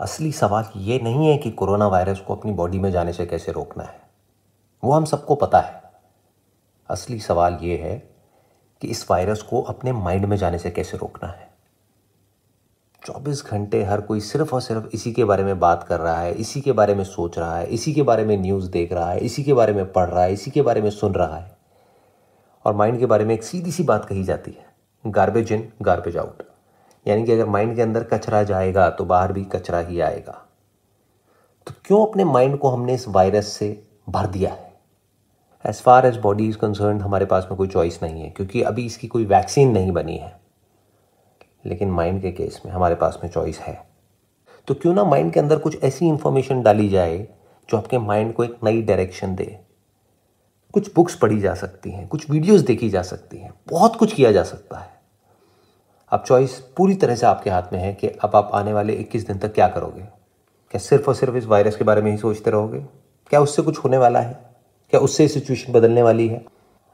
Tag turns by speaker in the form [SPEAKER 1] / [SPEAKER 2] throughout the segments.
[SPEAKER 1] असली सवाल ये नहीं है कि कोरोना वायरस को अपनी बॉडी में जाने से कैसे रोकना है। वो हम सबको पता है। असली सवाल ये है कि इस वायरस को अपने माइंड में जाने से कैसे रोकना है। 24 घंटे हर कोई सिर्फ़ और सिर्फ़ इसी के बारे में बात कर रहा है, इसी के बारे में सोच रहा है, इसी के बारे में न्यूज़ देख रहा है, इसी के बारे में पढ़ रहा है, इसी के बारे में सुन रहा है। और माइंड के बारे में एक सीधी सी बात कही जाती है, गार्बेज इन, गार्बेज आउट। यानी कि अगर माइंड के अंदर कचरा जाएगा तो बाहर भी कचरा ही आएगा। तो क्यों अपने माइंड को हमने इस वायरस से भर दिया है? As far as body is concern हमारे पास में कोई चॉइस नहीं है, क्योंकि अभी इसकी कोई वैक्सीन नहीं बनी है। लेकिन माइंड के केस में हमारे पास में चॉइस है। तो क्यों ना माइंड के अंदर कुछ ऐसी इंफॉर्मेशन डाली जाए, जो आपके माइंड को एक नई डायरेक्शन दे। कुछ बुक्स पढ़ी जा सकती हैं, कुछ वीडियोस देखी जा सकती हैं, बहुत कुछ किया जा सकता है। अब चॉइस पूरी तरह से आपके हाथ में है कि अब आप आने वाले 21 दिन तक क्या करोगे? क्या सिर्फ़ और सिर्फ़ इस वायरस के बारे में ही सोचते रहोगे? क्या उससे कुछ होने वाला है? क्या उससे सिचुएशन बदलने वाली है?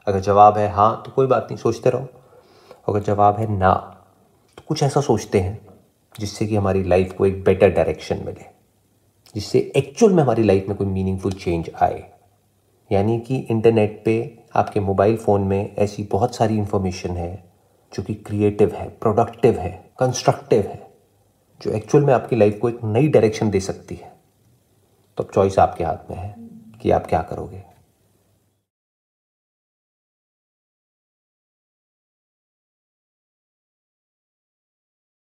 [SPEAKER 1] अगर जवाब है हाँ तो कोई बात नहीं, सोचते रहो। अगर जवाब है ना तो कुछ ऐसा सोचते हैं जिससे कि हमारी लाइफ को एक बेटर डायरेक्शन मिले। जिससे एक्चुअल में हमारी लाइफ में कोई मीनिंगफुल चेंज आए। यानी कि इंटरनेट पे, आपके मोबाइल फ़ोन में ऐसी बहुत सारी इंफॉर्मेशन है जो कि क्रिएटिव है प्रोडक्टिव है कंस्ट्रक्टिव है, जो एक्चुअल में आपकी लाइफ को एक नई डायरेक्शन दे सकती है। तो अब चॉइस आपके हाथ में है कि आप क्या करोगे।